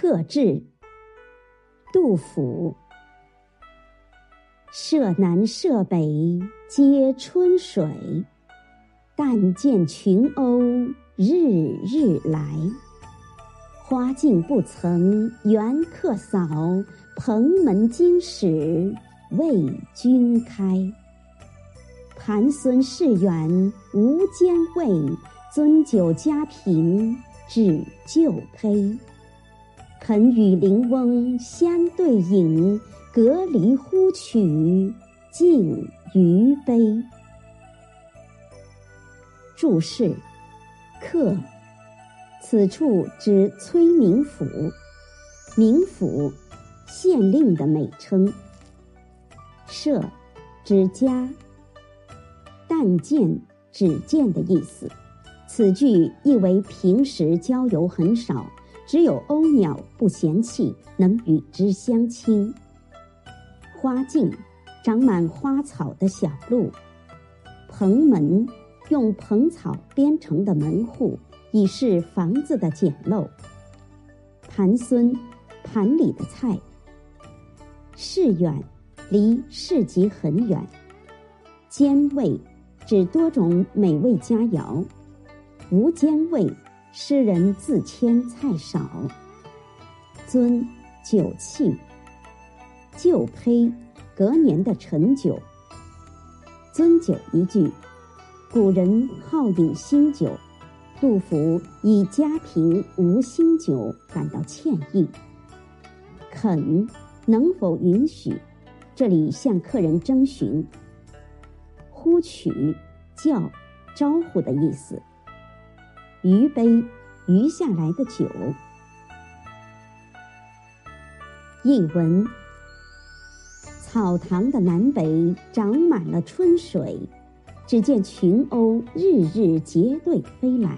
客至，杜甫。舍南舍北皆春水，但见群鸥日日来。花径不曾缘客扫，蓬门今始为君开。盘孙市远无兼味，樽酒家贫只旧醅。肯与邻翁相对饮，隔篱呼取尽余杯。注释：客，此处指崔明府，明府，县令的美称。舍，指家。但见只见的意思，此句意为平时交游很少，只有鸥鸟不嫌弃，能与之相亲。花径，长满花草的小路。蓬门，用蓬草编成的门户，以示房子的简陋。盘孙，盘里的菜。市远，离市集很远。兼味。指多种美味佳肴，无兼味，诗人自谦菜少。樽酒器，旧胚，隔年的陈酒。樽酒一句，古人好饮新酒，杜甫以家贫无新酒感到歉意。肯，能否允许？这里向客人征询。呼取，叫，招呼的意思。余杯，余下来的酒。译文：草堂的南北长满了春水，只见群鸥日日结队飞来。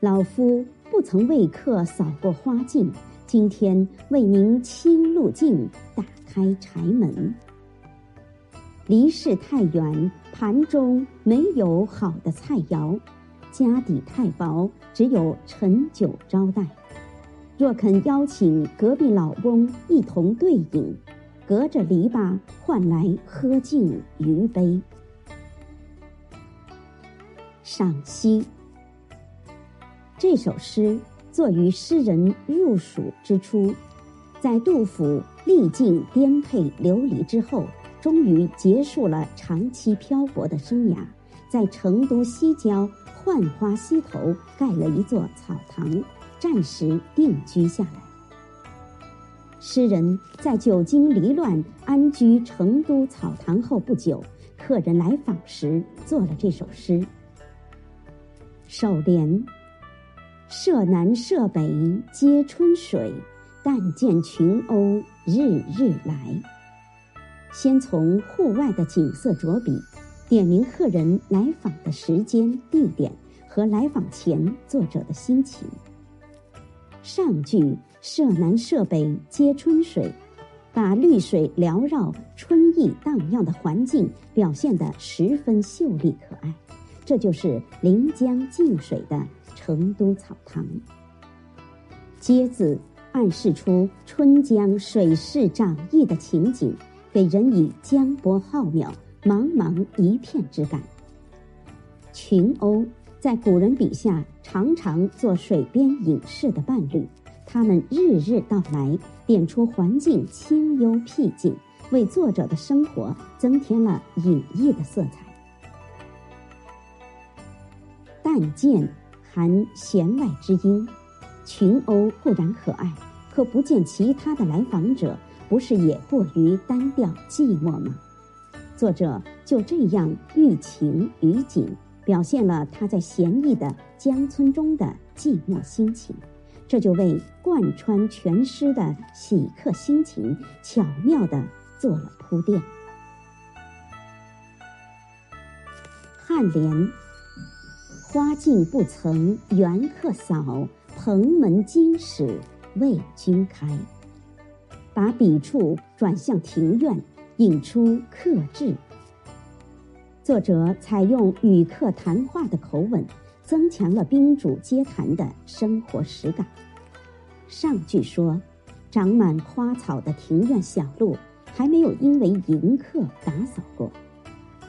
老夫不曾为客扫过花径，今天为您清路径，打开柴门。离市太远，盘中没有好的菜肴，家底太薄，只有陈酒招待。若肯邀请隔壁老翁一同对饮，隔着篱笆换来喝尽余杯。赏析：这首诗作于诗人入蜀之初，在杜甫历尽颠沛流离之后。终于结束了长期漂泊的生涯，在成都西郊浣花溪头盖了一座草堂，暂时定居下来。诗人在久经离乱安居成都草堂后不久，客人来访时作了这首诗。首联：舍南舍北皆春水，但见群鸥日日来。先从户外的景色着笔，点明客人来访的时间、地点和来访前作者的心情。上句“舍南舍北皆春水”，把绿水缭绕、春意荡漾的环境表现得十分秀丽可爱，这就是临江近水的成都草堂。接字暗示出春江水势涨溢的情景。给人以江波浩渺、茫茫一片之感。群鸥在古人笔下常常做水边隐士的伴侣，他们日日到来，点出环境清幽僻静，为作者的生活增添了隐逸的色彩。但见含弦外之音，群鸥固然可爱，可不见其他的来访者。不是也过于单调寂寞吗？作者就这样寓情于景，表现了他在闲逸的江村中的寂寞心情，这就为贯穿全诗的喜客心情巧妙的做了铺垫。颔联：花径不曾缘客扫，蓬门今始为君开。把笔触转向庭院，引出客至。作者采用与客谈话的口吻，增强了宾主接谈的生活实感。上句说，长满花草的庭院小路还没有因为迎客打扫过；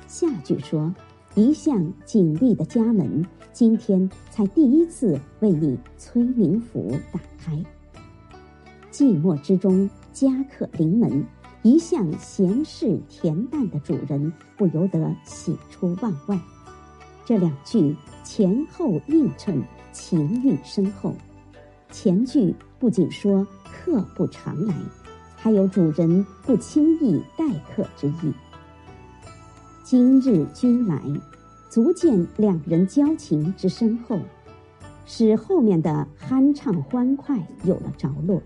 下句说，一向紧闭的家门今天才第一次为你崔明福打开。寂寞之中，家客临门，一向闲适恬淡的主人不由得喜出望外。这两句前后映衬，情韵深厚。前句不仅说客不常来，还有主人不轻易待客之意。今日君来，足见两人交情之深厚，使后面的酣畅欢快有了着落。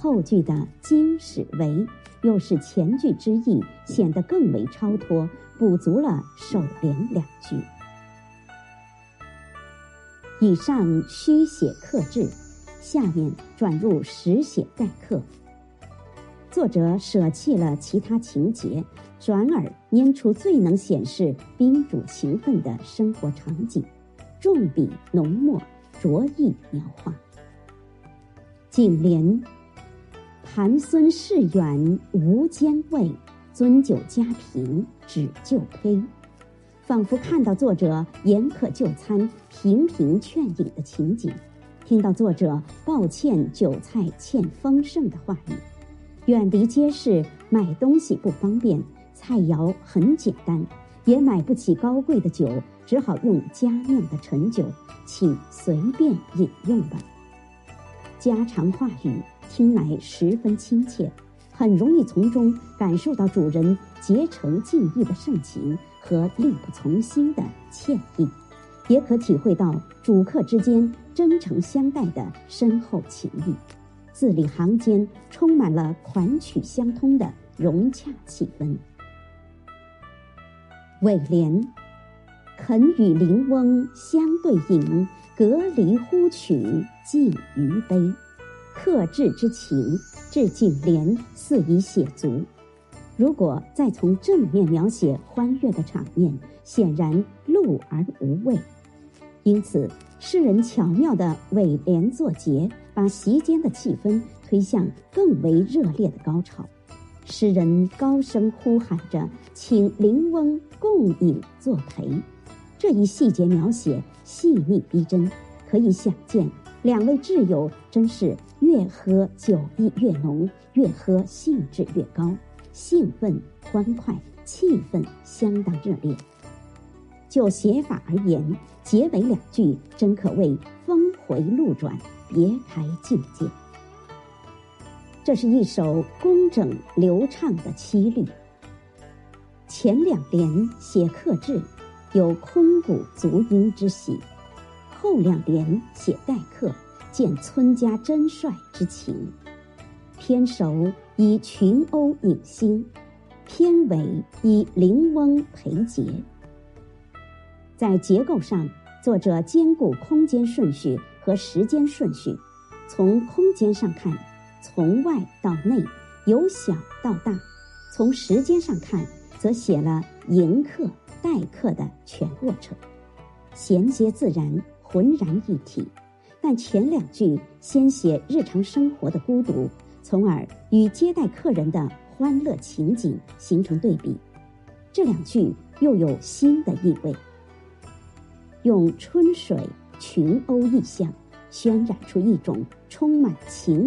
后句的今始为，又使前句之意显得更为超脱，补足了首联两句。以上虚写克制，下面转入实写待客。作者舍弃了其他情节，转而拈出最能显示宾主情分的生活场景，重笔浓墨，着意描画。颈联：寒孙市远无间味，樽酒家贫只就胚。仿佛看到作者严客就餐、频频劝饮的情景，听到作者抱歉酒菜欠丰盛的话语。远离街市买东西不方便，菜肴很简单，也买不起高贵的酒，只好用家酿的陈酒，请随便饮用吧。家常话语听来十分亲切，很容易从中感受到主人竭诚尽意的盛情。和力不从心的歉意，也可体会到主客之间真诚相待的深厚情谊，字里行间充满了款曲相通的融洽气氛。尾联：肯与邻翁相对饮，隔离呼取尽余杯。克制之情，至颈联似已写足。如果再从正面描写欢悦的场面，显然露而无味。因此，诗人巧妙的尾联作结，把席间的气氛推向更为热烈的高潮。诗人高声呼喊着，请邻翁共饮作陪。这一细节描写细腻逼真，可以想见，两位挚友真是越喝酒意越浓，越喝兴致越高。兴奋欢快，气氛相当热烈。就写法而言，结尾两句真可谓峰回路转，别开境界。这是一首工整流畅的七律。前两联写克制，有空谷足音之喜；后两联写待客，见村家真率之情。篇首以群鸥引兴，篇尾以灵翁陪结。在结构上，作者兼顾空间顺序和时间顺序。从空间上看，从外到内，由小到大；从时间上看，则写了迎客、待客的全过程，衔接自然，浑然一体。但前两句先写日常生活的孤独。从而与接待客人的欢乐情景形成对比，这两句又有新的意味。用春水、群鸥意象，渲染出一种充满情。